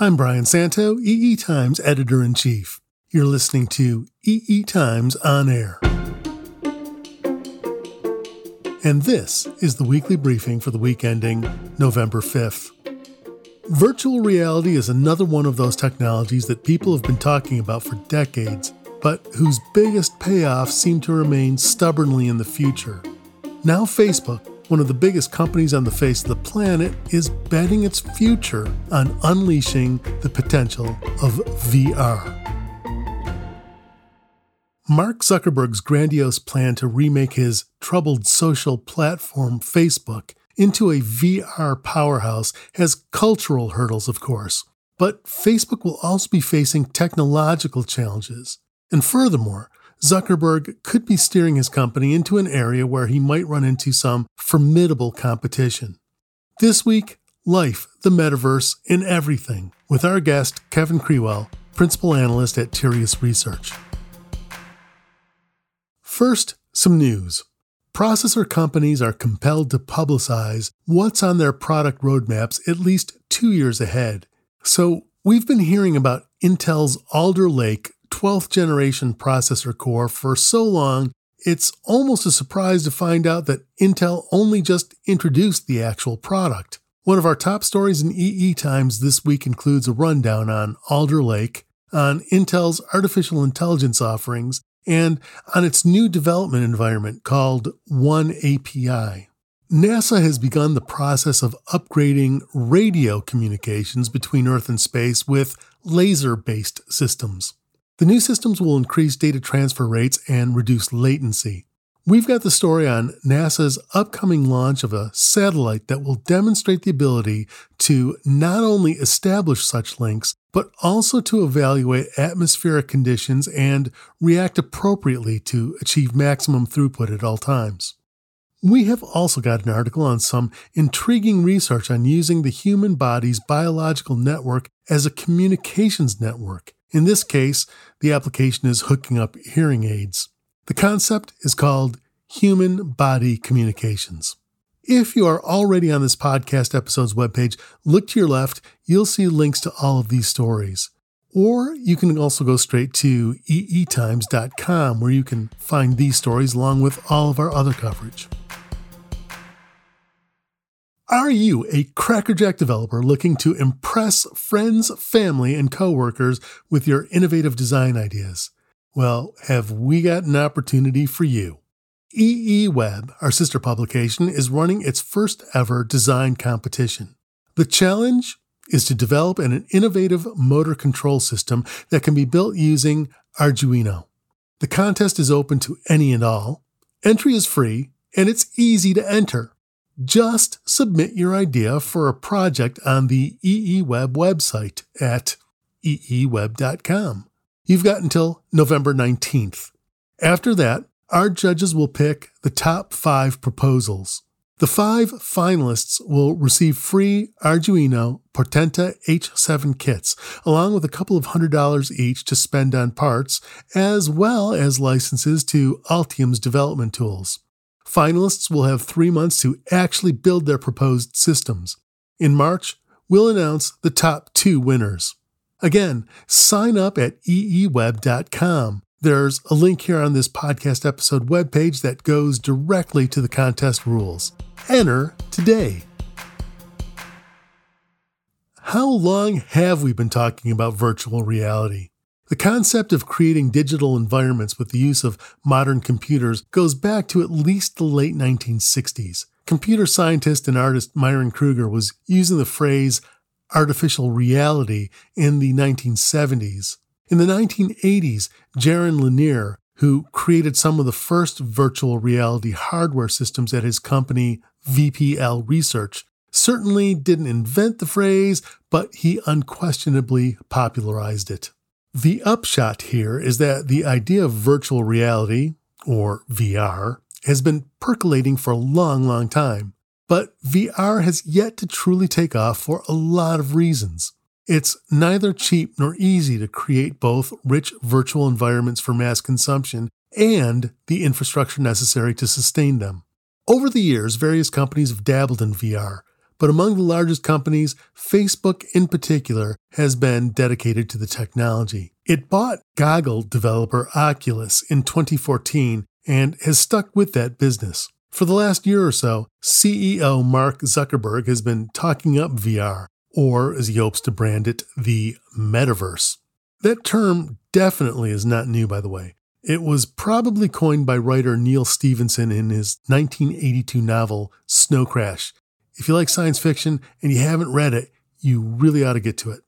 I'm Brian Santo, EE Times editor in chief. You're listening to EE Times On Air. And this is the weekly briefing for the week ending November 5th. Virtual reality is another one of those technologies that people have been talking about for decades, but whose biggest payoffs seem to remain stubbornly in the future. Now, Facebook, one of the biggest companies on the face of the planet, is betting its future on unleashing the potential of VR. Mark Zuckerberg's grandiose plan to remake his troubled social platform Facebook into a VR powerhouse has cultural hurdles, of course. But Facebook will also be facing technological challenges. And furthermore, Zuckerberg could be steering his company into an area where he might run into some formidable competition. This week, life, the metaverse, and everything, with our guest, Kevin Krewell, principal analyst at Tirias Research. First, some news. Processor companies are compelled to publicize what's on their product roadmaps at least two years ahead. So, we've been hearing about Intel's Alder Lake 12th generation processor core for so long, it's almost a surprise to find out that Intel only just introduced the actual product. One of our top stories in EE Times this week includes a rundown on Alder Lake, on Intel's artificial intelligence offerings, and on its new development environment called One API. NASA has begun the process of upgrading radio communications between Earth and space with laser based systems. The new systems will increase data transfer rates and reduce latency. We've got the story on NASA's upcoming launch of a satellite that will demonstrate the ability to not only establish such links, but also to evaluate atmospheric conditions and react appropriately to achieve maximum throughput at all times. We have also got an article on some intriguing research on using the human body's biological network as a communications network. In this case, the application is hooking up hearing aids. The concept is called human body communications. If you are already on this podcast episode's webpage, look to your left, you'll see links to all of these stories. Or you can also go straight to eetimes.com where you can find these stories along with all of our other coverage. Are you a crackerjack developer looking to impress friends, family, and coworkers with your innovative design ideas? Well, have we got an opportunity for you? EE Web, our sister publication, is running its first ever design competition. The challenge is to develop an innovative motor control system that can be built using Arduino. The contest is open to any and all. Entry is free, and it's easy to enter. Just submit your idea for a project on the EEWeb website at eeweb.com. You've got until November 19th. After that, our judges will pick the top five proposals. The five finalists will receive free Arduino Portenta H7 kits, along with a couple of hundred dollars each to spend on parts, as well as licenses to Altium's development tools. Finalists will have three months to actually build their proposed systems. In March, we'll announce the top two winners. Again, sign up at eeweb.com. There's a link here on this podcast episode webpage that goes directly to the contest rules. Enter today. How long have we been talking about virtual reality? The concept of creating digital environments with the use of modern computers goes back to at least the late 1960s. Computer scientist and artist Myron Krueger was using the phrase artificial reality in the 1970s. In the 1980s, Jaron Lanier, who created some of the first virtual reality hardware systems at his company VPL Research, certainly didn't invent the phrase, but he unquestionably popularized it. The upshot here is that the idea of virtual reality, or VR, has been percolating for a long, long time. But VR has yet to truly take off for a lot of reasons. It's neither cheap nor easy to create both rich virtual environments for mass consumption and the infrastructure necessary to sustain them. Over the years, various companies have dabbled in VR, but among the largest companies, Facebook in particular has been dedicated to the technology. It bought goggle developer Oculus in 2014 and has stuck with that business. For the last year or so, CEO Mark Zuckerberg has been talking up VR, or as he hopes to brand it, the metaverse. That term definitely is not new, by the way. It was probably coined by writer Neal Stephenson in his 1982 novel Snow Crash. If you like science fiction and you haven't read it, you really ought to get to it.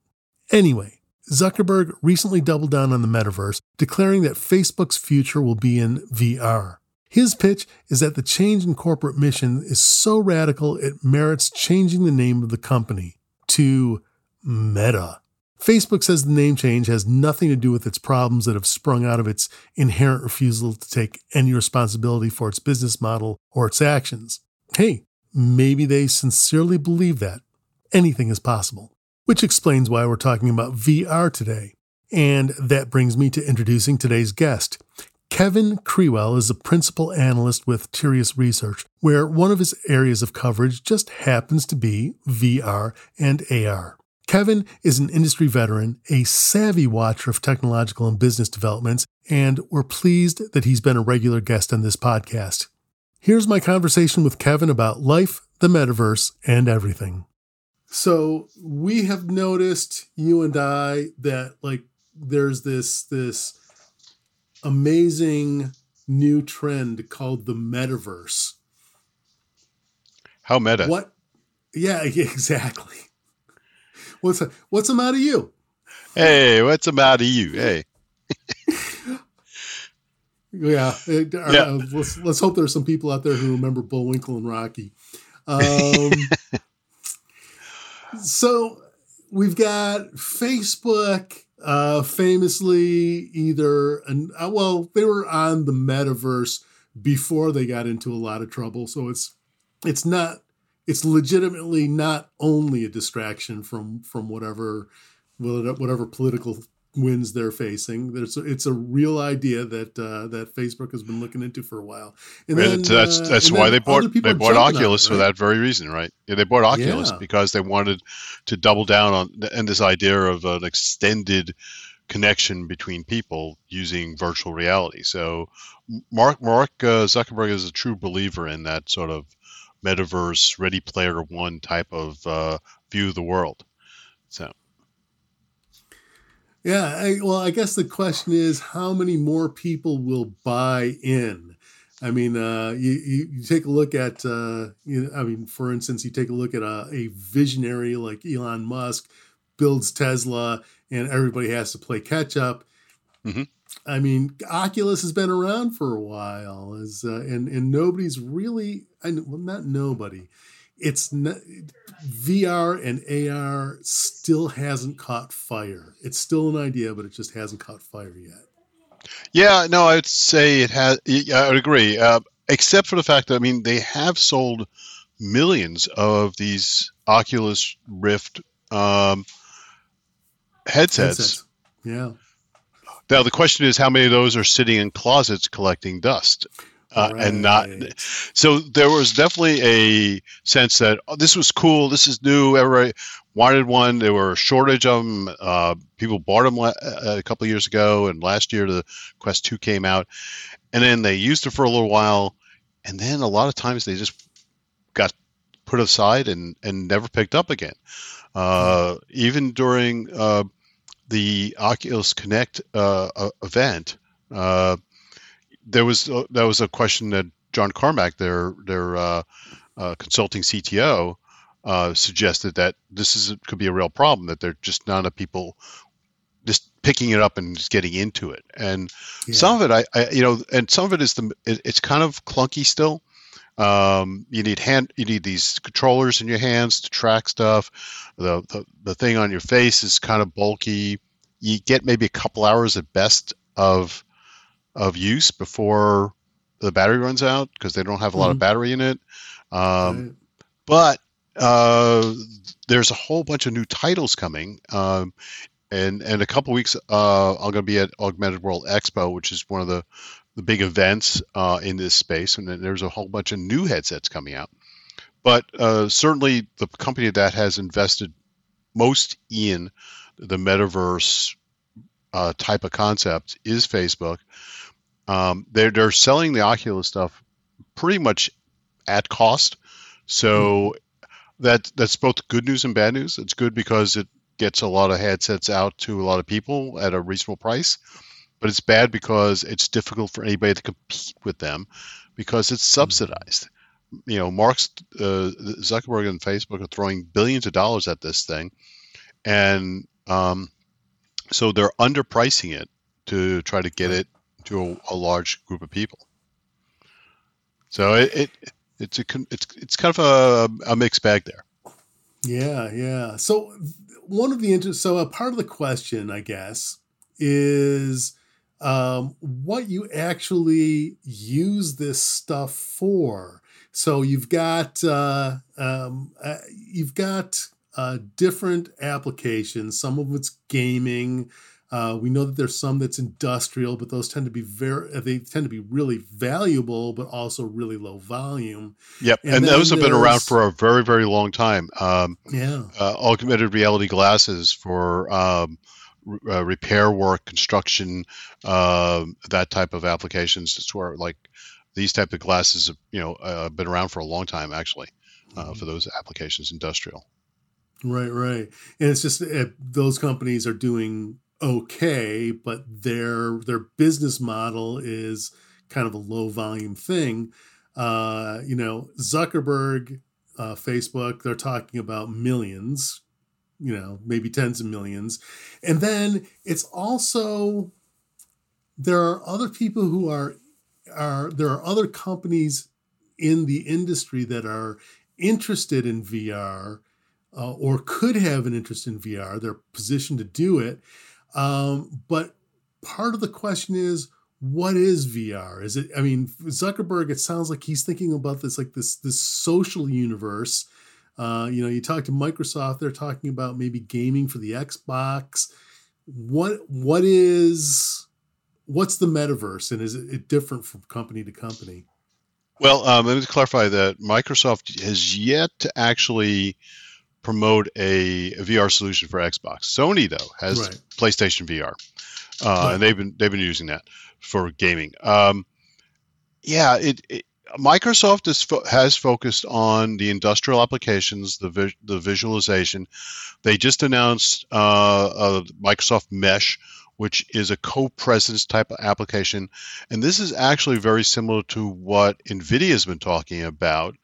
Anyway, Zuckerberg recently doubled down on the metaverse, declaring that Facebook's future will be in VR. His pitch is that the change in corporate mission is so radical it merits changing the name of the company to Meta. Facebook says the name change has nothing to do with its problems that have sprung out of its inherent refusal to take any responsibility for its business model or its actions. Hey, maybe they sincerely believe that. Anything is possible. Which explains why we're talking about VR today. And that brings me to introducing today's guest. Kevin Krewell is a principal analyst with Tirias Research, where one of his areas of coverage just happens to be VR and AR. Kevin is an industry veteran, a savvy watcher of technological and business developments, and we're pleased that he's been a regular guest on this podcast. Here's my conversation with Kevin about life, the metaverse, and everything. So we have noticed you and I that like there's this this amazing new trend called the metaverse. How meta? What? Yeah, exactly. What's a, what's the matter you? Hey, what's the matter you? Hey. Yeah, it, uh, yeah. Uh, let's let's hope there's some people out there who remember Bullwinkle and Rocky. Um, so we've got Facebook, uh, famously either and uh, well, they were on the metaverse before they got into a lot of trouble. So it's it's not it's legitimately not only a distraction from from whatever whatever political wins they're facing. There's it's a real idea that uh, that Facebook has been looking into for a while. And then, that's uh, that's why they bought they bought Oculus it, right? for that very reason, right? Yeah, they bought Oculus yeah. because they wanted to double down on and this idea of an extended connection between people using virtual reality. So Mark Mark uh, Zuckerberg is a true believer in that sort of metaverse, Ready Player One type of uh, view of the world. So. Yeah, I, well, I guess the question is how many more people will buy in? I mean, uh, you, you, you, take a look at, uh, you know, I mean, for instance, you take a look at a, a visionary like Elon Musk builds Tesla and everybody has to play catch up. Mm-hmm. I mean, Oculus has been around for a while, is uh, and and nobody's really, I well, not nobody. It's not, VR and AR still hasn't caught fire. It's still an idea, but it just hasn't caught fire yet. Yeah, no, I'd say it has. I would agree, uh, except for the fact that I mean they have sold millions of these Oculus Rift um, headsets. headsets. Yeah. Now the question is, how many of those are sitting in closets collecting dust? Uh, right. and not so there was definitely a sense that oh, this was cool. This is new. Everybody wanted one. There were a shortage of them uh, people bought them uh, a couple years ago and last year the quest 2 came out. And then they used it for a little while and then a lot of times they just got put aside and, and never picked up again. Uh, even during uh, the Oculus Connect uh, event, uh, there was uh, that was a question that John Carmack, their their uh, uh, consulting CTO, uh, suggested that this is could be a real problem that there are just not enough people just picking it up and just getting into it. And yeah. some of it, I, I, you know, and some of it is the it, it's kind of clunky still. Um, you need hand, you need these controllers in your hands to track stuff. The, the the thing on your face is kind of bulky. You get maybe a couple hours at best of of use before the battery runs out because they don't have a lot mm-hmm. of battery in it. Um, right. But uh, there's a whole bunch of new titles coming. Um, and and a couple weeks, uh, I'm going to be at Augmented World Expo, which is one of the the big events uh, in this space, and then there's a whole bunch of new headsets coming out. but uh, certainly the company that has invested most in the metaverse uh, type of concept is Facebook. Um, they're they're selling the Oculus stuff pretty much at cost, so mm-hmm. that that's both good news and bad news. It's good because it gets a lot of headsets out to a lot of people at a reasonable price, but it's bad because it's difficult for anybody to compete with them because it's mm-hmm. subsidized. You know, Mark's uh, Zuckerberg and Facebook are throwing billions of dollars at this thing, and um, so they're underpricing it to try to get it to a, a large group of people. So it, it it's a it's it's kind of a, a mixed bag there. Yeah, yeah. So one of the inter- so a part of the question, I guess, is um, what you actually use this stuff for. So you've got uh, um, uh, you've got uh, different applications. Some of it's gaming. Uh, we know that there's some that's industrial, but those tend to be very uh, they tend to be really valuable, but also really low volume. Yep, and, and those have been around for a very very long time. Um, yeah, uh, augmented reality glasses for um, uh, repair work, construction, uh, that type of applications. It's where like these type of glasses have you know uh, been around for a long time actually mm-hmm. for those applications, industrial. Right, right. And it's just it, those companies are doing okay, but their their business model is kind of a low volume thing. Uh, you know, Zuckerberg, uh, Facebook, they're talking about millions, you know, maybe tens of millions. And then it's also there are other people who are are there are other companies in the industry that are interested in VR uh, or could have an interest in VR. They're positioned to do it. Um, but part of the question is, what is VR? Is it? I mean, Zuckerberg. It sounds like he's thinking about this like this this social universe. Uh, you know, you talk to Microsoft; they're talking about maybe gaming for the Xbox. What what is what's the metaverse, and is it different from company to company? Well, um, let me clarify that Microsoft has yet to actually promote a, a, VR solution for Xbox. Sony though has right. PlayStation VR, uh, right. and they've been they've been using that for gaming. Um, yeah, it, it, Microsoft is fo- has focused on the industrial applications, the vi- the visualization. They just announced uh, Microsoft Mesh, which is a co-presence type of application, and this is actually very similar to what NVIDIA has been talking about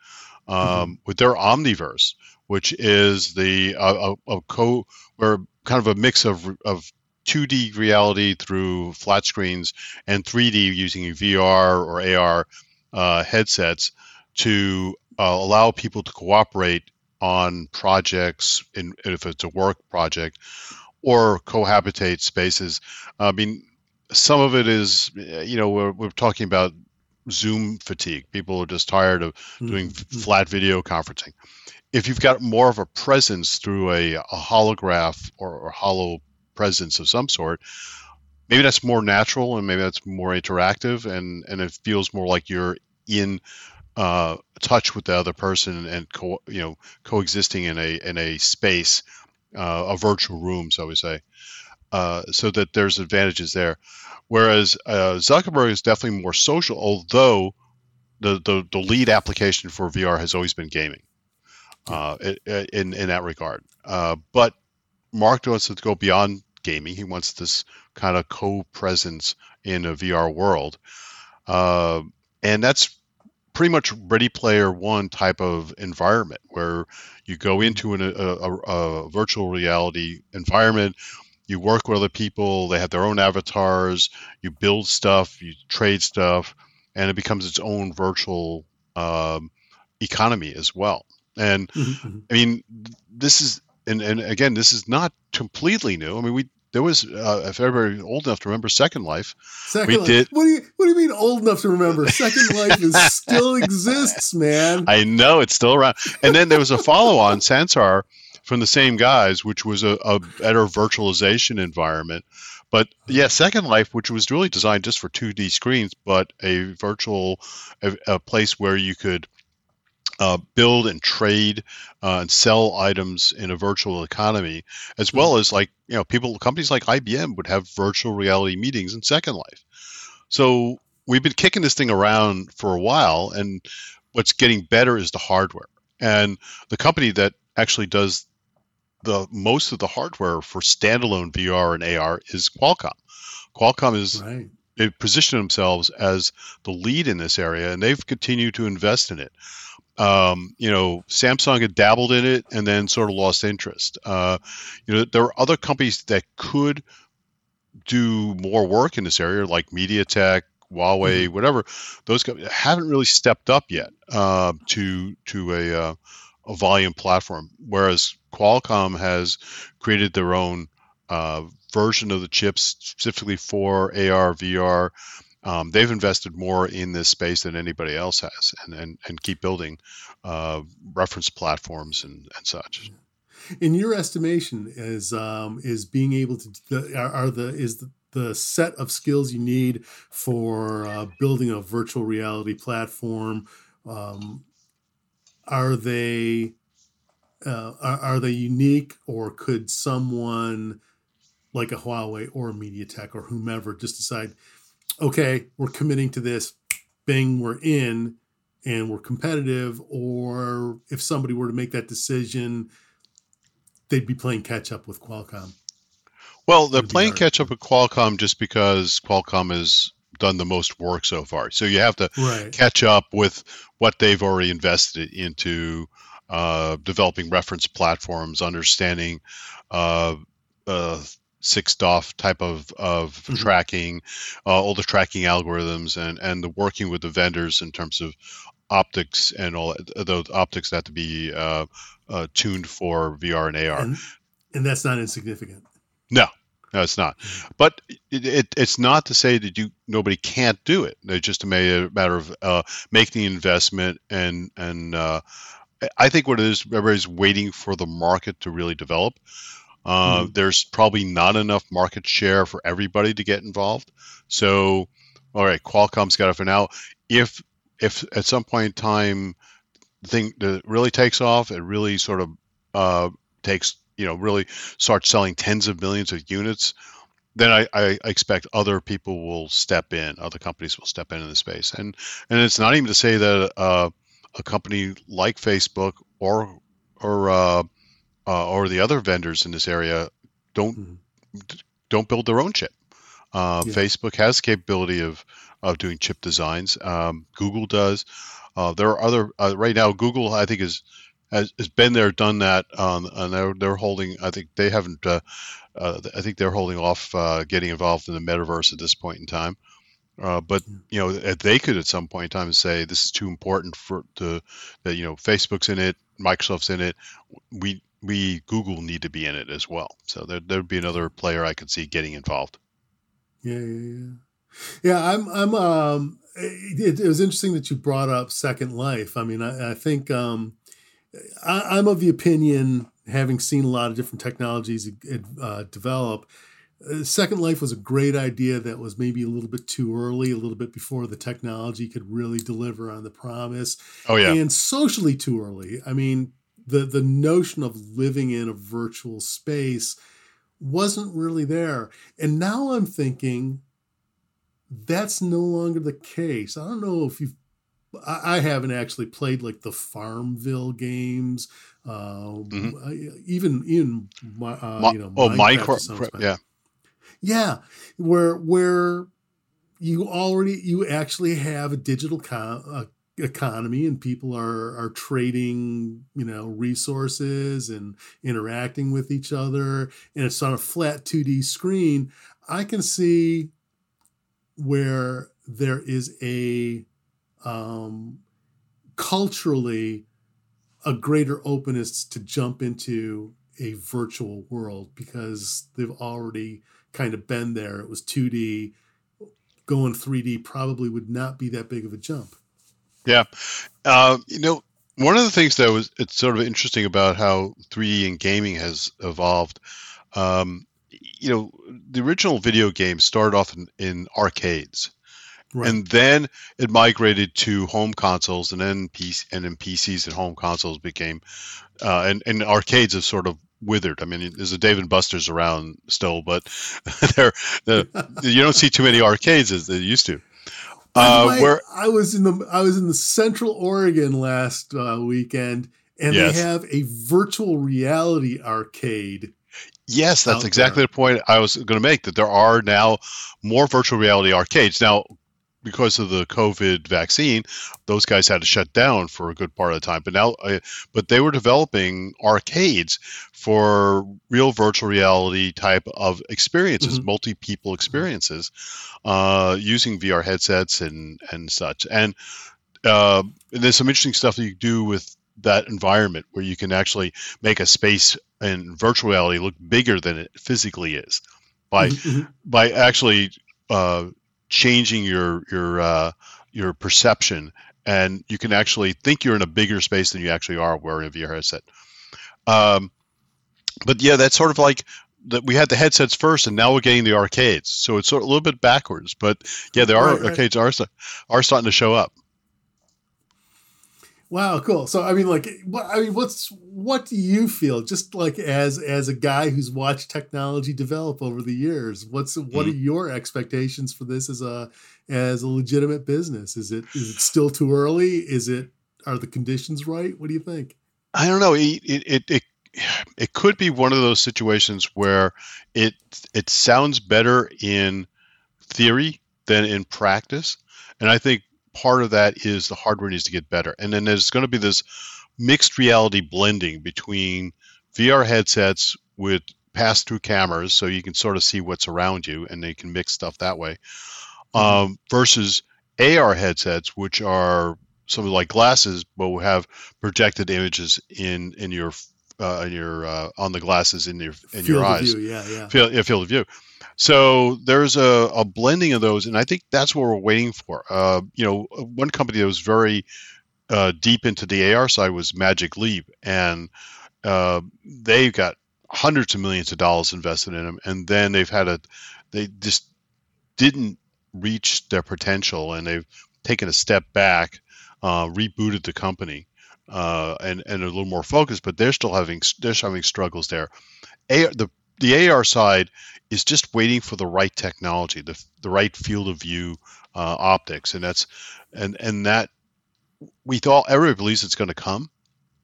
um, mm-hmm. with their Omniverse, which is the uh, a, a co or kind of a mix of of 2D reality through flat screens and 3D using VR or AR uh, headsets to uh, allow people to cooperate on projects, in, if it's a work project, or cohabitate spaces. I mean, some of it is, you know, we're, we're talking about Zoom fatigue. People are just tired of doing mm-hmm. flat video conferencing if you've got more of a presence through a, a holograph or, or hollow presence of some sort, maybe that's more natural and maybe that's more interactive and, and it feels more like you're in uh, touch with the other person and co- you know coexisting in a in a space, uh, a virtual room, so we say, uh, so that there's advantages there. Whereas uh, Zuckerberg is definitely more social, although the, the the lead application for VR has always been gaming uh, in in that regard. Uh, but Mark wants to go beyond gaming. He wants this kind of co-presence in a VR world, uh, and that's pretty much Ready Player One type of environment where you go into an, a, a, a virtual reality environment. You work with other people. They have their own avatars. You build stuff. You trade stuff, and it becomes its own virtual um, economy as well. And mm-hmm, mm-hmm. I mean, this is and and again, this is not completely new. I mean, we there was uh, if everybody old enough to remember Second Life, Second we Life. did. What do you What do you mean old enough to remember? Second Life is still exists, man. I know it's still around. And then there was a follow on Sansar from the same guys, which was a, a better virtualization environment. But yeah, Second Life, which was really designed just for 2D screens, but a virtual a, a place where you could uh, build and trade uh, and sell items in a virtual economy, as well mm-hmm. as like you know people companies like IBM would have virtual reality meetings in Second Life. So we've been kicking this thing around for a while, and what's getting better is the hardware. And the company that actually does the most of the hardware for standalone VR and AR is Qualcomm. Qualcomm is right. they positioned themselves as the lead in this area, and they've continued to invest in it. Um, you know, Samsung had dabbled in it and then sort of lost interest. Uh, you know, there are other companies that could do more work in this area, like MediaTek, Huawei, mm-hmm. whatever. Those companies haven't really stepped up yet uh, to to a uh, a volume platform, whereas Qualcomm has created their own uh, version of the chips specifically for AR, VR. Um, they've invested more in this space than anybody else has, and and, and keep building uh, reference platforms and, and such. In your estimation, is um, is being able to are, the is the, the set of skills you need for uh, building a virtual reality platform um, are they uh, are, are, they unique or could someone like a Huawei or a MediaTek or whomever just decide, okay, we're committing to this, bing, we're in, and we're competitive. Or if somebody were to make that decision, they'd be playing catch up with Qualcomm. Well, they're playing catch up with Qualcomm just because Qualcomm has done the most work so far. So you have to right. catch up with what they've already invested into uh, developing reference platforms, understanding uh, uh, 6DoF type of, of mm-hmm. tracking, uh, all the tracking algorithms, and, and the working with the vendors in terms of optics and all those optics that have to be uh, uh, tuned for VR and AR. And, and that's not insignificant. No, no, it's not. Mm-hmm. But it, it, it's not to say that you nobody can't do it. It's just a matter of uh, making the investment and and uh, I think what it is, everybody's waiting for the market to really develop. Uh, mm-hmm. There's probably not enough market share for everybody to get involved. So, all right, Qualcomm's got it for now. If if at some point in time the thing that really takes off, it really sort of uh, takes you know really starts selling tens of millions of units, then I, I, expect other people will step in, other companies will step in in the space, and and it's not even to say that uh, a company like Facebook or or uh, uh, or the other vendors in this area don't mm-hmm. don't build their own chip. Uh, yeah. Facebook has the capability of of doing chip designs. Um, Google does. Uh, there are other uh, right now. Google, I think, is has, has been there, done that, um, and they're they're holding. I think they haven't. Uh, I think they're holding off getting involved in the metaverse at this point in time. Uh, but you know, they could at some point in time say this is too important for the that you know Facebook's in it, Microsoft's in it. We we Google need to be in it as well. So there there'd be another player I could see getting involved. Yeah, yeah, yeah. Yeah, I'm I'm um it, it was interesting that you brought up Second Life. I mean, I, I think um I, am of the opinion, having seen a lot of different technologies uh, develop, uh, Second Life was a great idea that was maybe a little bit too early, a little bit before the technology could really deliver on the promise. Oh yeah, and socially too early. I mean, the the notion of living in a virtual space wasn't really there, and now I'm thinking that's no longer the case. I don't know if you've I haven't actually played like the Farmville games, uh, mm-hmm. even even uh, you know, oh, Minecraft, Minecraft yeah, yeah, where where you already you actually have a digital con- uh, economy and people are are trading you know resources and interacting with each other and it's on a flat 2D screen I can see where there is a um, culturally a greater openness to jump into a virtual world because they've already kind of been there. It was 2D. Going 3D probably would not be that big of a jump. Yeah. Uh, you know, one of the things that was it's sort of interesting about how 3D and gaming has evolved. Um, you know, the original video games started off in, in arcades, Right. And then it migrated to home consoles, and then PC, and then PCs and home consoles became, uh, and and arcades have sort of withered. I mean, there's a Dave and Buster's around still, but they're, the, you don't see too many arcades as they used to. Uh, way, where I was in the I was in the Central Oregon last uh, weekend, and yes. they have a virtual reality arcade. Yes, that's exactly there. the point I was going to make. That there are now more virtual reality arcades. Now, because of the COVID vaccine, those guys had to shut down for a good part of the time. But now, uh, but they were developing arcades for real virtual reality type of experiences, mm-hmm. multi people experiences, uh, using VR headsets and and such. And, uh, and there's some interesting stuff that you do with that environment where you can actually make a space in virtual reality look bigger than it physically is by mm-hmm. mm-hmm. by actually uh, changing your your uh, your perception, and you can actually think you're in a bigger space than you actually are wearing a VR headset. Um, but yeah, that's sort of like that. We had the headsets first, and now we're getting the arcades. So it's sort of a little bit backwards. But yeah, there are right, arcades right. are are starting to show up. Wow, cool. So I mean, like, what I mean, what's what do you feel? Just like as as a guy who's watched technology develop over the years, what's what mm-hmm. are your expectations for this as a as a legitimate business? Is it is it still too early? Is it are the conditions right? What do you think? I don't know. It it it it could be one of those situations where it it sounds better in theory than in practice, and I think part of that is the hardware needs to get better. And then there's going to be this mixed reality blending between VR headsets with pass through cameras so you can sort of see what's around you and they can mix stuff that way mm-hmm. um, versus AR headsets, which are something like glasses, but will have projected images in in your uh, in your uh, on the glasses in your in field your eyes. View, yeah, yeah. Field, yeah, field of view. So there's a, a blending of those, and I think that's what we're waiting for. Uh, you know, one company that was very uh, deep into the AR side was Magic Leap, and uh, they got hundreds of millions of dollars invested in them, and then they've had a they just didn't reach their potential, and they've taken a step back, uh, rebooted the company. Uh, and and a little more focused, but they're still having they're having struggles there. A, the the AR side is just waiting for the right technology, the the right field of view uh, optics, and that's and and that we thought everybody believes it's going to come,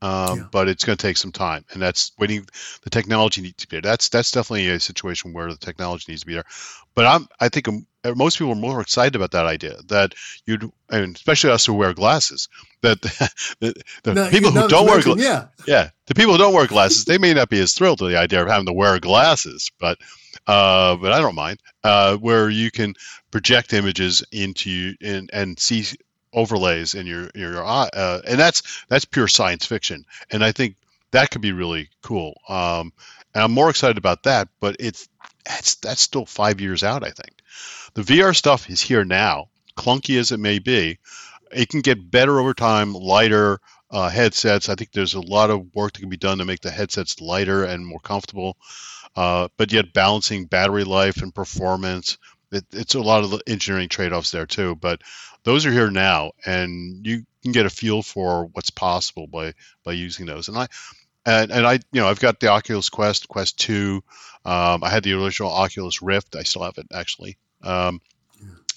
um, yeah. but it's going to take some time, and that's waiting. The technology needs to be there. That's that's definitely a situation where the technology needs to be there. But I'm I think most people are more excited about that idea that you'd, and especially us who wear glasses, that the, the no, people who don't wear glasses, yeah, yeah, the people who don't wear glasses, they may not be as thrilled to the idea of having to wear glasses, but uh, but I don't mind. Uh, where you can project images into you and, and see overlays in your your eye, uh, and that's that's pure science fiction, and I think that could be really cool. Um, and I'm more excited about that, but it's that's that's still five years out. I think the VR stuff is here now, clunky as it may be. It can get better over time, lighter uh, headsets. I think there's a lot of work that can be done to make the headsets lighter and more comfortable uh, but yet balancing battery life and performance. It, it's a lot of engineering trade-offs there too. But those are here now, and you can get a feel for what's possible by by using those. And I and, and I you know I've got the Oculus Quest, Quest Two. Um, I had the original Oculus Rift. I still have it actually. Um,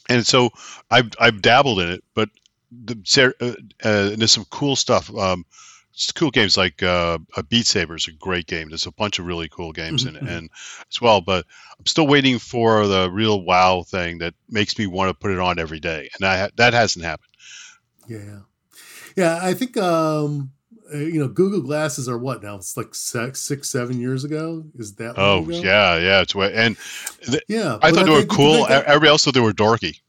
and so I've I've dabbled in it, but the, uh, uh, there's some cool stuff. Um, cool games like uh, Beat Saber is a great game. There's a bunch of really cool games mm-hmm. in it, and as well. But I'm still waiting for the real wow thing that makes me want to put it on every day, and that that hasn't happened. Yeah, yeah. I think um, uh, you know Google Glasses are what now? It's like six, six seven years ago. Is that? Oh yeah, yeah. It's way and th- yeah. I thought they were cool. Everybody else thought they were dorky.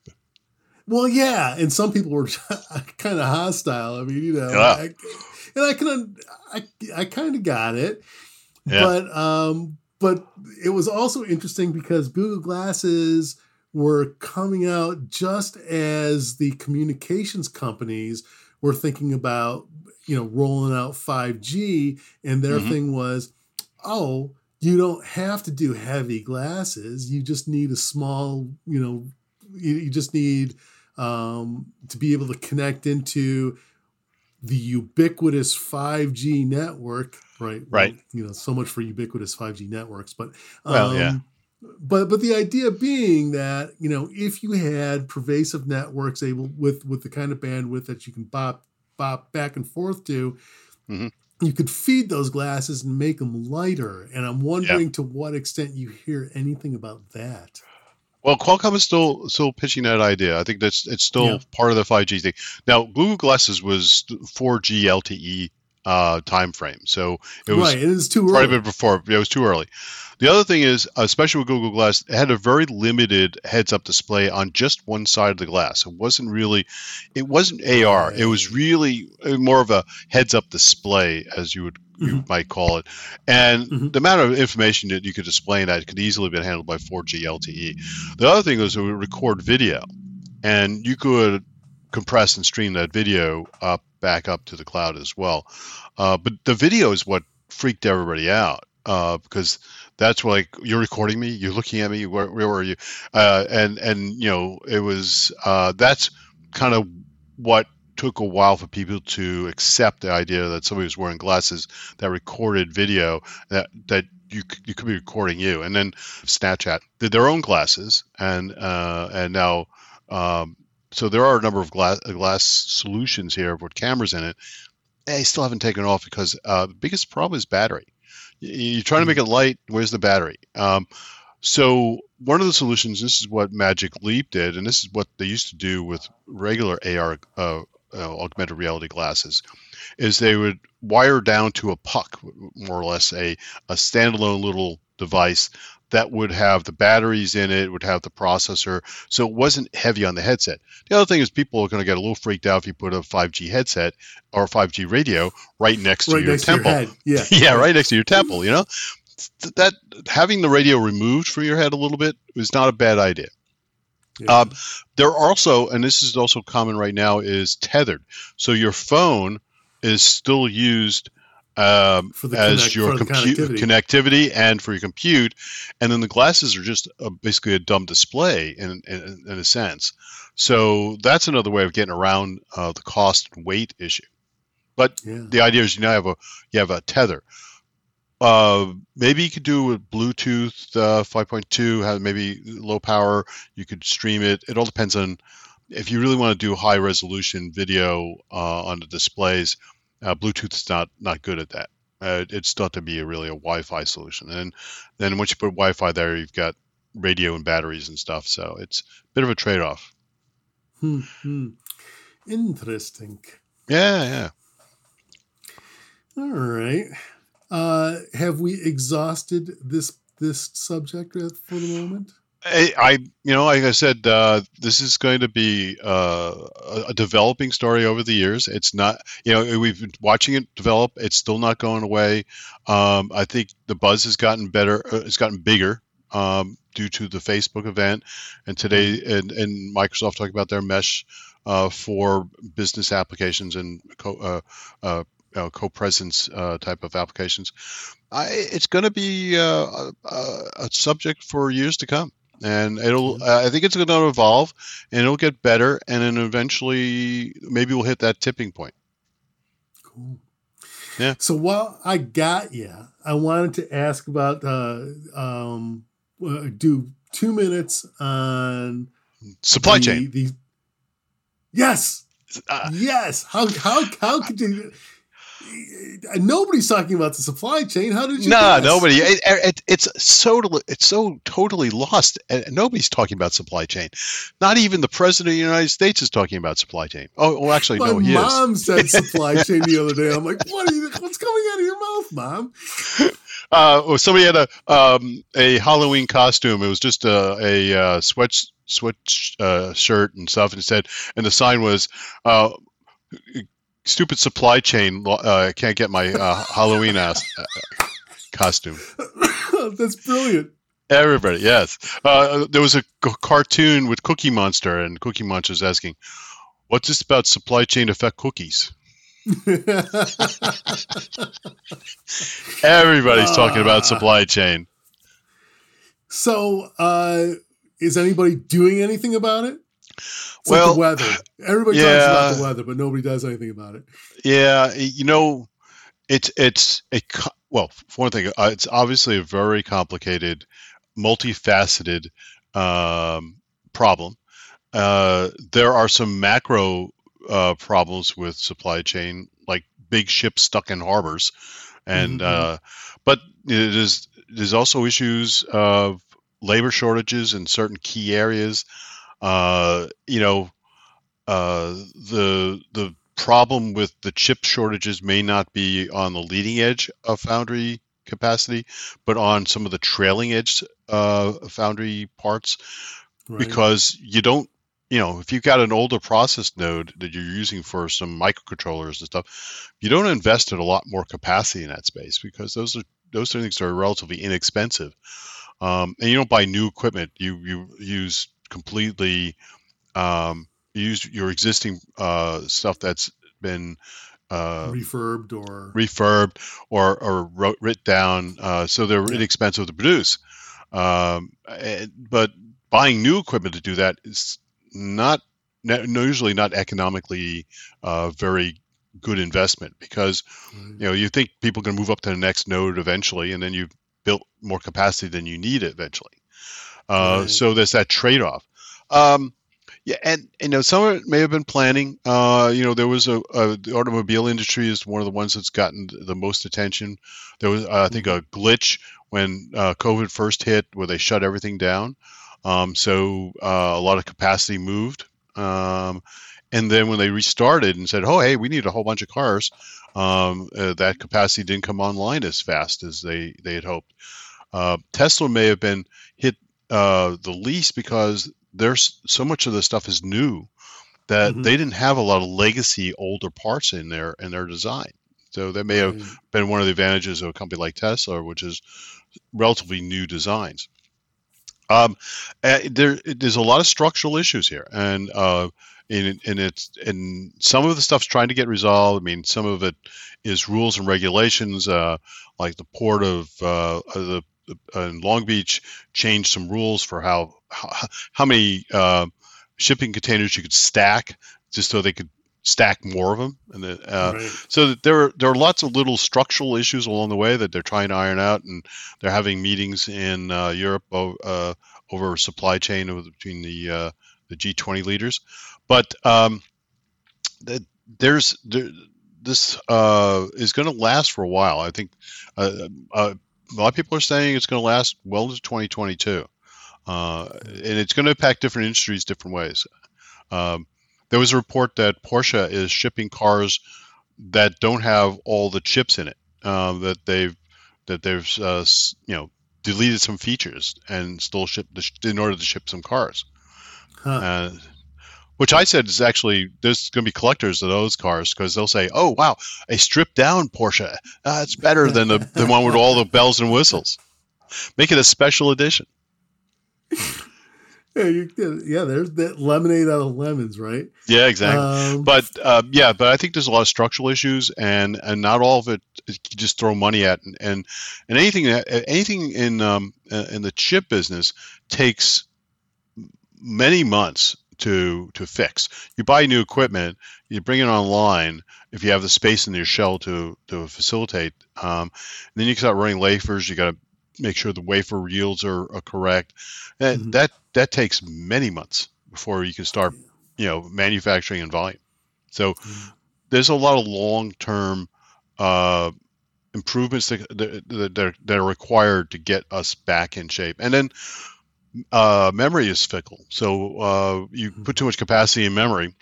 Well, yeah, and some people were kind of hostile. I mean, you know, yeah. I, and I can I I kind of got it, yeah. but um, but it was also interesting because Google Glasses were coming out just as the communications companies were thinking about you know rolling out 5G, and their mm-hmm. thing was, oh, you don't have to do heavy glasses. You just need a small, you know, you, you just need um, to be able to connect into the ubiquitous 5G network, right? Right. Well, you know, so much for ubiquitous 5G networks, but um, well, yeah. But but the idea being that you know if you had pervasive networks able with with the kind of bandwidth that you can bop bop back and forth to, mm-hmm. you could feed those glasses and make them lighter. And I'm wondering yeah. to what extent you hear anything about that. Well, Qualcomm is still still pitching that idea. I think that's it's still yeah. part of the 5G thing. Now, Google Glasses was 4G LTE uh, time frame, so it was right. It was too early. before. It was too early. The other thing is, especially with Google Glass, it had a very limited heads-up display on just one side of the glass. It wasn't really, it wasn't AR. It was really more of a heads-up display, as you would you mm-hmm. might call it. And mm-hmm. the amount of information that you could display in that could easily have been handled by 4G LTE. The other thing was it would record video, and you could compress and stream that video up back up to the cloud as well. Uh, but the video is what freaked everybody out uh, because that's like you're recording me, you're looking at me, where, where are you? Uh, and and you know it was uh, that's kind of what took a while for people to accept the idea that somebody was wearing glasses that recorded video that that you you could be recording you. And then Snapchat did their own glasses, and uh, and now. Um, so there are a number of glass, glass solutions here with cameras in it. They still haven't taken off because uh, the biggest problem is battery. You're trying to make it light. Where's the battery? Um, so one of the solutions, this is what Magic Leap did, and this is what they used to do with regular AR uh, uh, augmented reality glasses, is they would wire down to a puck, more or less a, a standalone little device that would have the batteries in it, would have the processor, so it wasn't heavy on the headset. The other thing is people are going to get a little freaked out if you put a 5G headset or 5G radio right next right to your next temple. To your yeah, yeah, right next to your temple. You know, that having the radio removed from your head a little bit is not a bad idea. Yeah. Um, there are also, and this is also common right now, is tethered. So your phone is still used um, as connect, your compute connectivity and for your compute, and then the glasses are just a, basically a dumb display in, in, in a sense. So that's another way of getting around uh, the cost and weight issue. But yeah. the idea is you now have a you have a tether. Uh, maybe you could do with Bluetooth uh, 5.2, have maybe low power. You could stream it. It all depends on if you really want to do high resolution video uh, on the displays uh, Bluetooth is not not good at that. Uh, it's thought to be a really a Wi-Fi solution, and then once you put Wi-Fi there, you've got radio and batteries and stuff. So it's a bit of a trade-off. Hmm. Interesting. Yeah, yeah. All right. Uh, have we exhausted this this subject for the moment? I, I, you know, like I said, uh, this is going to be uh, a developing story over the years. It's not, you know, we've been watching it develop. It's still not going away. Um, I think the buzz has gotten better. Uh, it's gotten bigger um, due to the Facebook event, and today, and, and Microsoft talking about their mesh uh, for business applications and co, uh, uh, co-presence type of applications. I, it's going to be a, a subject for years to come and it'll uh, i think it's going to evolve and it'll get better and then eventually maybe we'll hit that tipping point. Cool. Yeah. So while i got you i wanted to ask about uh, um, uh, do two minutes on supply the, chain. the, yes! Uh, yes! How how how could you nobody's talking about the supply chain. How did you? No, nah, nobody. It, it, it's so it's so totally lost. Nobody's talking about supply chain. Not even the president of the United States is talking about supply chain. Oh, well, actually, My no, he mom is. said supply chain the other day. I'm like, what? You, what's coming out of your mouth, mom? Uh, somebody had a um, a Halloween costume. It was just a, a uh, sweat sweat uh, shirt and stuff, and said, and the sign was. Stupid supply chain uh, can't get my uh, Halloween ass uh, costume. That's brilliant. Everybody, yes. Uh, there was a c- cartoon with Cookie Monster, and Cookie Monster was asking, "What's this about supply chain affect cookies?" Everybody's talking about ah. supply chain. So, uh, is anybody doing anything about it? It's well, like the weather. Everybody yeah, talks about the weather, but nobody does anything about it. Yeah, you know, it's it's a well, for one thing, uh, it's obviously a very complicated, multifaceted um, problem. Uh, there are some macro uh, problems with supply chain, like big ships stuck in harbors, and mm-hmm. uh, but it is there's also issues of labor shortages in certain key areas. Uh, you know, uh, the the problem with the chip shortages may not be on the leading edge of foundry capacity, but on some of the trailing edge uh, foundry parts, right. because you don't you know, if you've got an older process node that you're using for some microcontrollers and stuff, you don't invest in a lot more capacity in that space because those are those things are relatively inexpensive, um, and you don't buy new equipment. You you use completely um, use your existing uh, stuff that's been uh, refurbed or refurbed or or wrote, writ down, uh, so they're yeah. inexpensive to produce. Um, and, but buying new equipment to do that is not no, usually not economically uh, very good investment because you know you think people can move up to the next node eventually and then you've built more capacity than you need eventually uh, right. so there's that trade-off um, yeah and you know some of it may have been planning uh, you know there was a, a, the automobile industry is one of the ones that's gotten the most attention there was uh, i think a glitch when uh, covid first hit where they shut everything down um, so uh, a lot of capacity moved. Um, and then when they restarted and said, "Oh, hey, we need a whole bunch of cars," um, uh, that capacity didn't come online as fast as they they had hoped. Uh, Tesla may have been hit uh, the least because there's so much of the stuff is new that mm-hmm. they didn't have a lot of legacy older parts in there in their design. So that may have been one of the advantages of a company like Tesla, which is relatively new designs. Um, uh, there, there's a lot of structural issues here, and uh, and, and it's and some of the stuff's trying to get resolved. I mean, some of it is rules and regulations, uh, like the port of uh, the in Long Beach changed some rules for how how, how many uh, shipping containers you could stack, just so they could stack more of them. And the, uh, right. so there are, there are lots of little structural issues along the way that they're trying to iron out, and they're having meetings in uh, Europe uh, over supply chain between the uh, the G20 leaders. But um, the, there's there, this uh, is going to last for a while. I think uh, a lot of people are saying it's going to last well into 2022. and it's going to impact different industries different ways. Um, there was a report that Porsche is shipping cars that don't have all the chips in it. Uh, that they've that they've uh, you know deleted some features and still ship the, in order to ship some cars. Huh. Which I said is actually there's going to be collectors of those cars because they'll say, "Oh wow, a stripped down Porsche. Uh, it's better than the, the one with all the bells and whistles. Make it a special edition." yeah, you, yeah, there's that lemonade out of lemons, right? Yeah, exactly. Um, but uh, yeah, but I think there's a lot of structural issues, and and not all of it you just throw money at, and and, and anything anything in um, in the chip business takes many months to to fix. You buy new equipment, you bring it online. If you have the space in your shell to to facilitate, um, then you can start running wafers. You got to make sure the wafer yields are, are correct. And mm-hmm. that that takes many months before you can start, you know, manufacturing in volume. So mm-hmm. there's a lot of long term uh, improvements that, that, that, are, that are required to get us back in shape. And then uh, memory is fickle. So uh, you mm-hmm. put too much capacity in memory,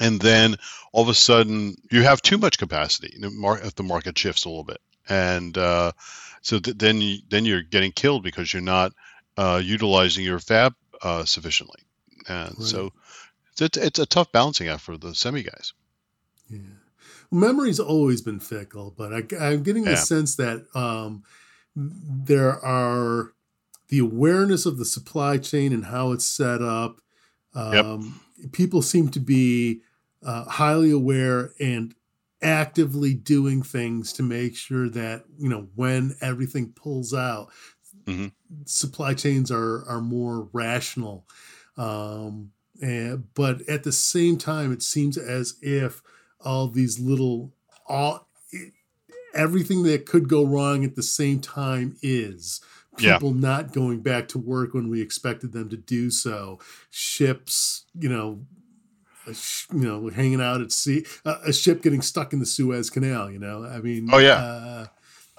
and then all of a sudden you have too much capacity if the market shifts a little bit. And uh, so th- then you, then you're getting killed because you're not uh, utilizing your fab uh, sufficiently, and right. so it's, it's a tough balancing act for the semi guys. Yeah, memory's always been fickle, but I, am getting the yeah. sense that um, there are the awareness of the supply chain and how it's set up. Um, yep. People seem to be uh, highly aware and actively doing things to make sure that you know when everything pulls out mm-hmm. supply chains are are more rational um, And, but at the same time, it seems as if all these little all everything that could go wrong at the same time is people yeah. not going back to work when we expected them to do so ships you know sh- you know hanging out at sea uh, a ship getting stuck in the suez canal you know i mean oh yeah uh,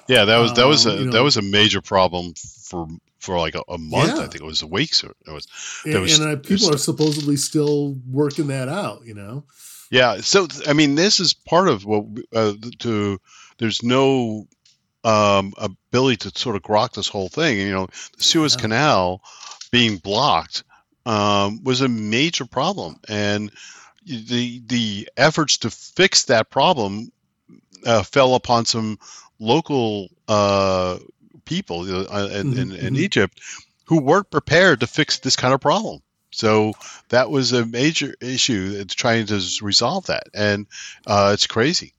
yeah that was that was um, a you know, that was a major problem for for like a, a month yeah. i think it was weeks or it was, and, was, and uh, people was, are supposedly still working that out you know yeah. So I mean, this is part of what uh, to. There's no um, ability to sort of grok this whole thing. You know, the Suez yeah. Canal being blocked um, was a major problem, and the the efforts to fix that problem uh, fell upon some local uh, people uh, in, mm-hmm. in, in mm-hmm. Egypt who weren't prepared to fix this kind of problem. So that was a major issue. It's trying to resolve that, and uh, it's crazy.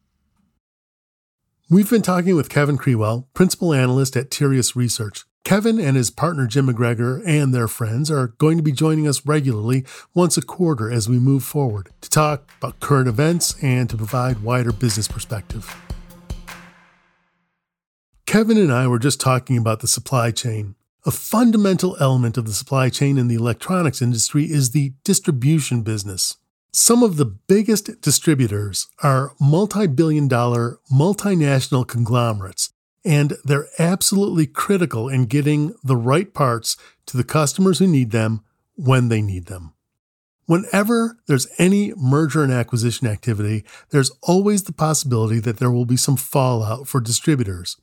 We've been talking with Kevin Krewell, principal analyst at Tirias Research. Kevin and his partner Jim McGregor and their friends are going to be joining us regularly once a quarter as we move forward to talk about current events and to provide wider business perspective. Kevin and I were just talking about the supply chain. A fundamental element of the supply chain in the electronics industry is the distribution business. Some of the biggest distributors are multi billion dollar multinational conglomerates, and they're absolutely critical in getting the right parts to the customers who need them when they need them. Whenever there's any merger and acquisition activity, there's always the possibility that there will be some fallout for distributors.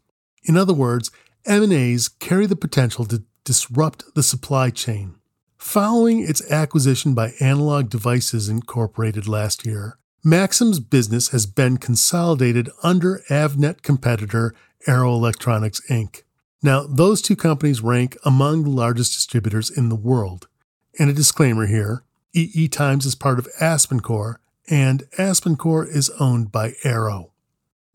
In other words, M&As carry the potential to disrupt the supply chain. Following its acquisition by Analog Devices Incorporated last year, Maxim's business has been consolidated under Avnet competitor Arrow Electronics Inc. Now, those two companies rank among the largest distributors in the world. And a disclaimer here EE Times is part of AspenCore, and AspenCore is owned by Arrow.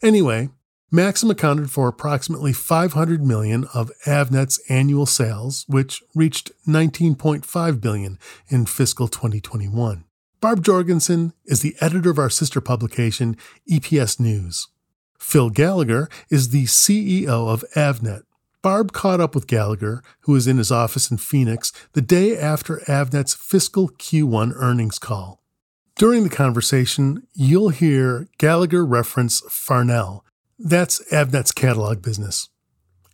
Anyway, Maxim accounted for approximately 500 million of Avnet's annual sales, which reached 19.5 billion in fiscal 2021. Barb Jorgensen is the editor of our sister publication, EPS News. Phil Gallagher is the CEO of Avnet. Barb caught up with Gallagher, who was in his office in Phoenix, the day after Avnet's fiscal Q1 earnings call. During the conversation, you'll hear Gallagher reference Farnell, that's Avnet's catalog business.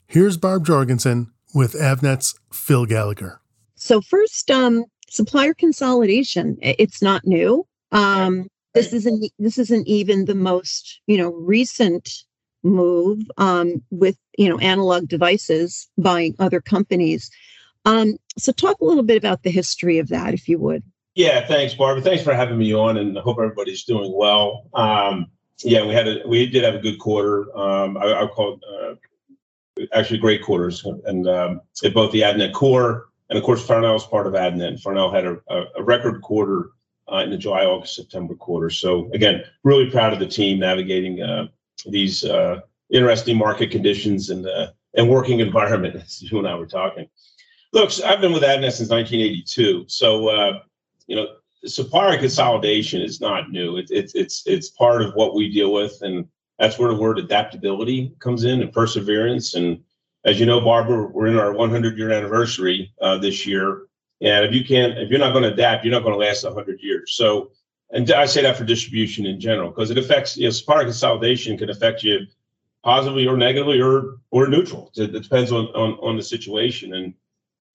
Here's Barb Jorgensen with Avnet's Phil Gallagher. So first, um, supplier consolidation. It's not new. Um, this isn't this isn't even the most you know recent move um, with you know analog devices buying other companies. Um, so talk a little bit about the history of that, if you would. Yeah, thanks, Barbara. Thanks for having me on, and I hope everybody's doing well. Um, yeah, we had a we did have a good quarter. Um, I, I called uh, actually great quarters, and um, both the Avnet core and of course Farnell is part of Avnet. Farnell had a, a record quarter uh, in the July, August, September quarter. So again, really proud of the team navigating uh, these uh, interesting market conditions and uh, and working environment. As you and I were talking. Look, I've been with Avnet since 1982, so uh, you know supplier consolidation is not new. It's it's it's part of what we deal with, and that's where the word adaptability comes in and perseverance. And as you know, Barbara, we're in our 100 year anniversary uh, this year, and if you can't, if you're not going to adapt, you're not going to last 100 years. So, and I say that for distribution in general because it affects you know supplier consolidation can affect you positively or negatively or or neutral. It, it depends on, on on the situation. And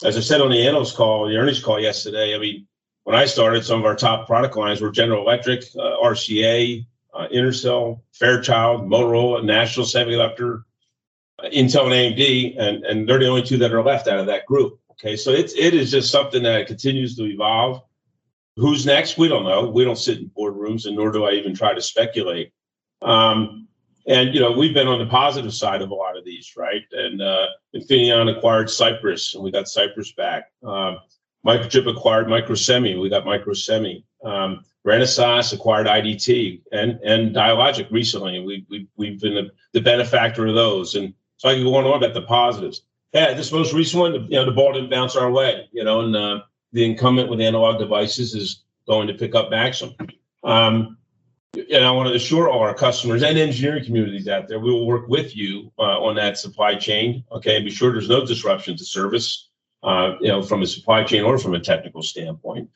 as I said on the analyst call, the earnings call yesterday, I mean when I started, some of our top product lines were General Electric, uh, RCA, uh, Intersil, Fairchild, Motorola, National Semiconductor, uh, Intel, and AMD, and and they're the only two that are left out of that group. Okay, so it's it is just something that continues to evolve. Who's next? We don't know. We don't sit in boardrooms, and nor do I even try to speculate. Um, and you know, we've been on the positive side of a lot of these, right? And uh, Infineon acquired Cypress, and we got Cypress back. Um, Microchip acquired Microsemi. We got Microsemi. Um, Renesas acquired IDT and and Dialogic recently. We, we, we've been the, the benefactor of those. And so I can go on about the positives. Yeah, this most recent one, you know, the ball didn't bounce our way, you know, and uh, the incumbent with analog devices is going to pick up Maxim. Um, and I want to assure all our customers and engineering communities out there, we will work with you uh, on that supply chain. Okay, and be sure there's no disruption to service, uh, you know, from a supply chain or from a technical standpoint.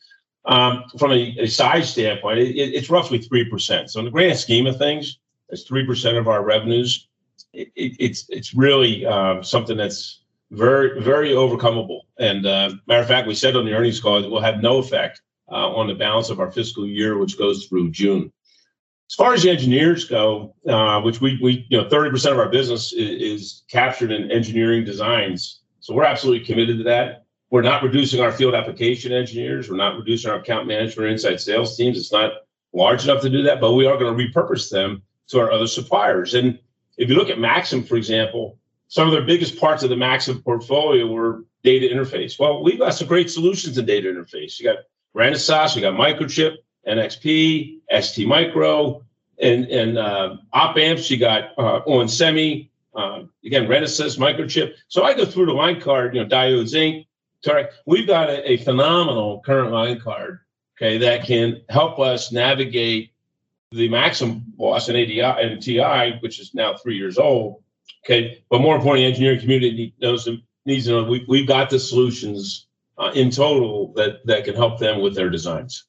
Um, from a, a, size standpoint, it, it's roughly three percent. So in the grand scheme of things, it's three percent of our revenues. It, it, it's it's really uh, something that's very very overcomable. And uh, matter of fact, we said on the earnings call it will have no effect uh, on the balance of our fiscal year, which goes through June. As far as the engineers go, uh, which we, we you know 30% of our business is, is, captured in engineering designs. So we're absolutely committed to that. We're not reducing our field application engineers. We're not reducing our account management or inside sales teams. It's not large enough to do that, but we are going to repurpose them to our other suppliers. And if you look at Maxim, for example, some of their biggest parts of the Maxim portfolio were data interface. Well, we've got some great solutions in data interface. You got Renesas, you got Microchip, NXP, ST Micro, and and uh, op amps. You got uh, onsemi. Uh, again, Renesas, Microchip. So I go through the line card. You know, Diodes Inc. We've got a, a phenomenal current line card. Okay, that can help us navigate the Maxim boss and ADI and TI, which is now three years old. Okay, but more importantly, engineering community knows needs to know we, we've got the solutions uh, in total that that can help them with their designs.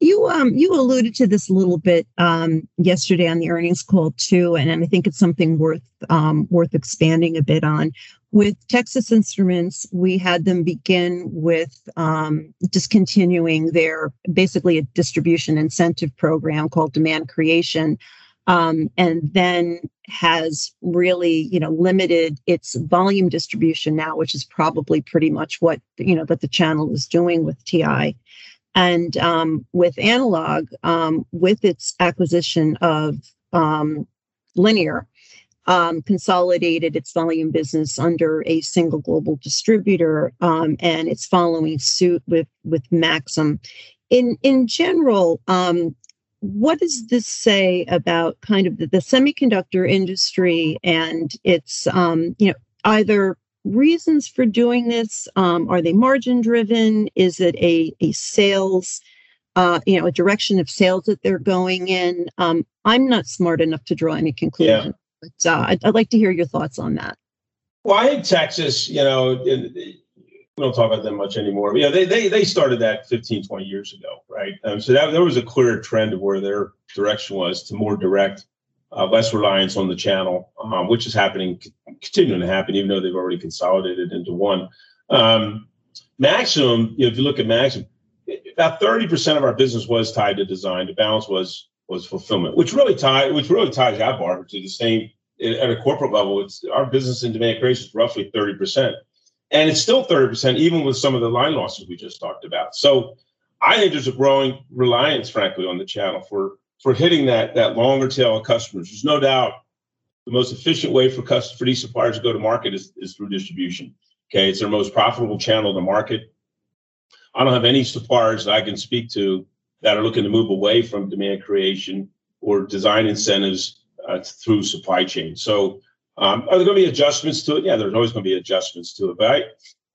You um you alluded to this a little bit um, yesterday on the earnings call too, and I think it's something worth um, worth expanding a bit on. With Texas Instruments, we had them begin with um, discontinuing their basically a distribution incentive program called Demand Creation, um, and then has really you know limited its volume distribution now, which is probably pretty much what you know that the channel is doing with TI. And um, with analog, um, with its acquisition of um, Linear, um, consolidated its volume business under a single global distributor, um, and it's following suit with with Maxim. In in general, um, what does this say about kind of the, the semiconductor industry and its you know either reasons for doing this? Um, are they margin driven? Is it a, a sales, uh, you know, a direction of sales that they're going in? Um, I'm not smart enough to draw any conclusion, yeah. but uh, I'd, I'd, like to hear your thoughts on that. Well, I think Texas, you know, we don't talk about them much anymore. But yeah, they, they, they started that 15, 20 years ago, right? Um, so that, there was a clear trend of where their direction was to more direct uh, less reliance on the channel, um, which is happening, continuing to happen, even though they've already consolidated into one. Um, Maxim, you know, if you look at Maxim, about 30% of our business was tied to design. The balance was was fulfillment, which really tie, which really ties AppArmor to the same at a corporate level. It's our business in demand creation is roughly 30%. And it's still 30%, even with some of the line losses we just talked about. So I think there's a growing reliance, frankly, on the channel for for hitting that that longer tail of customers. There's no doubt the most efficient way for customers for these suppliers to go to market is, is through distribution. Okay, it's their most profitable channel to market. I don't have any suppliers that I can speak to that are looking to move away from demand creation or design incentives uh, through supply chain. So, um, are there going to be adjustments to it? Yeah, there's always going to be adjustments to it. But I,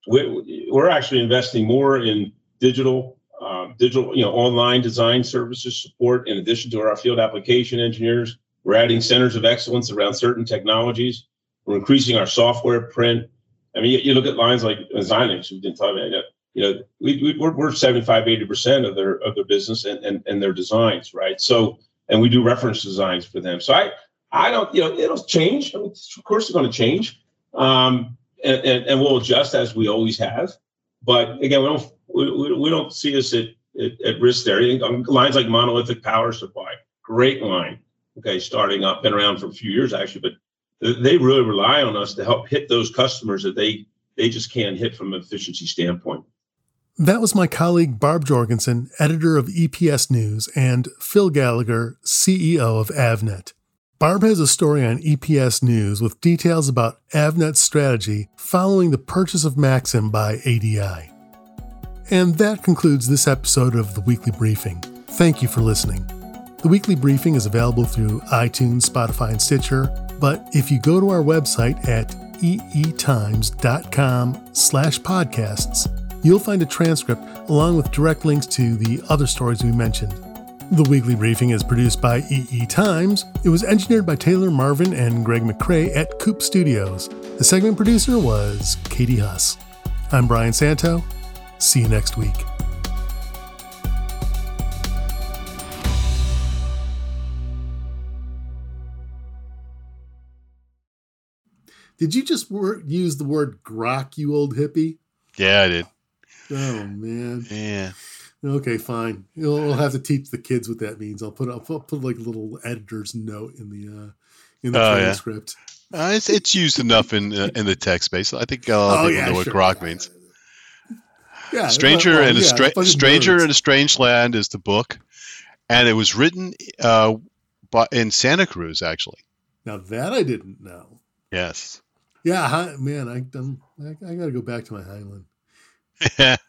we, we're actually investing more in digital um, digital, you know, online design services support. In addition to our field application engineers, we're adding centers of excellence around certain technologies. We're increasing our software print. I mean, you, you look at lines like Xilinx, we didn't talk about it. You know, we, we, we're, we're 75, 80% of their of their business and, and, and their designs, right? So, and we do reference designs for them. So I, I don't, you know, it'll change. I mean, of course, it's going to change. Um, and, and, and we'll adjust as we always have. But again, we don't we, we don't see us at, at, at risk there. Um, lines like monolithic power supply, great line. Okay, starting up, been around for a few years actually, but they really rely on us to help hit those customers that they they just can't hit from an efficiency standpoint. That was my colleague Barb Jorgensen, editor of EPS News, and Phil Gallagher, CEO of Avnet. Barb has a story on EPS News with details about Avnet's strategy following the purchase of Maxim by ADI. And that concludes this episode of the Weekly Briefing. Thank you for listening. The Weekly Briefing is available through iTunes, Spotify, and Stitcher, but if you go to our website at eetimes.com slash podcasts, you'll find a transcript along with direct links to the other stories we mentioned. The weekly briefing is produced by EE Times. It was engineered by Taylor Marvin and Greg McCrae at Coupe Studios. The segment producer was Katie Huss. I'm Brian Santo. See you next week. Did you just wor- use the word grok, you old hippie? Yeah, I did. Oh man. Yeah. Okay, fine. You'll have to teach the kids what that means. I'll put I'll put, put like a little editor's note in the uh, in the Oh, yeah. transcript. Uh, it's, it's used enough in uh, in the text space. I think a lot of Oh, people yeah, know what sure. grok means. Yeah, Stranger well, in a stra- Stranger nerds. in a Strange Land is the book, and it was written uh, by, in Santa Cruz, actually. Now that I didn't know. Yes. Yeah, hi, man, I, I'm, I I gotta go back to my Heinlein. yeah.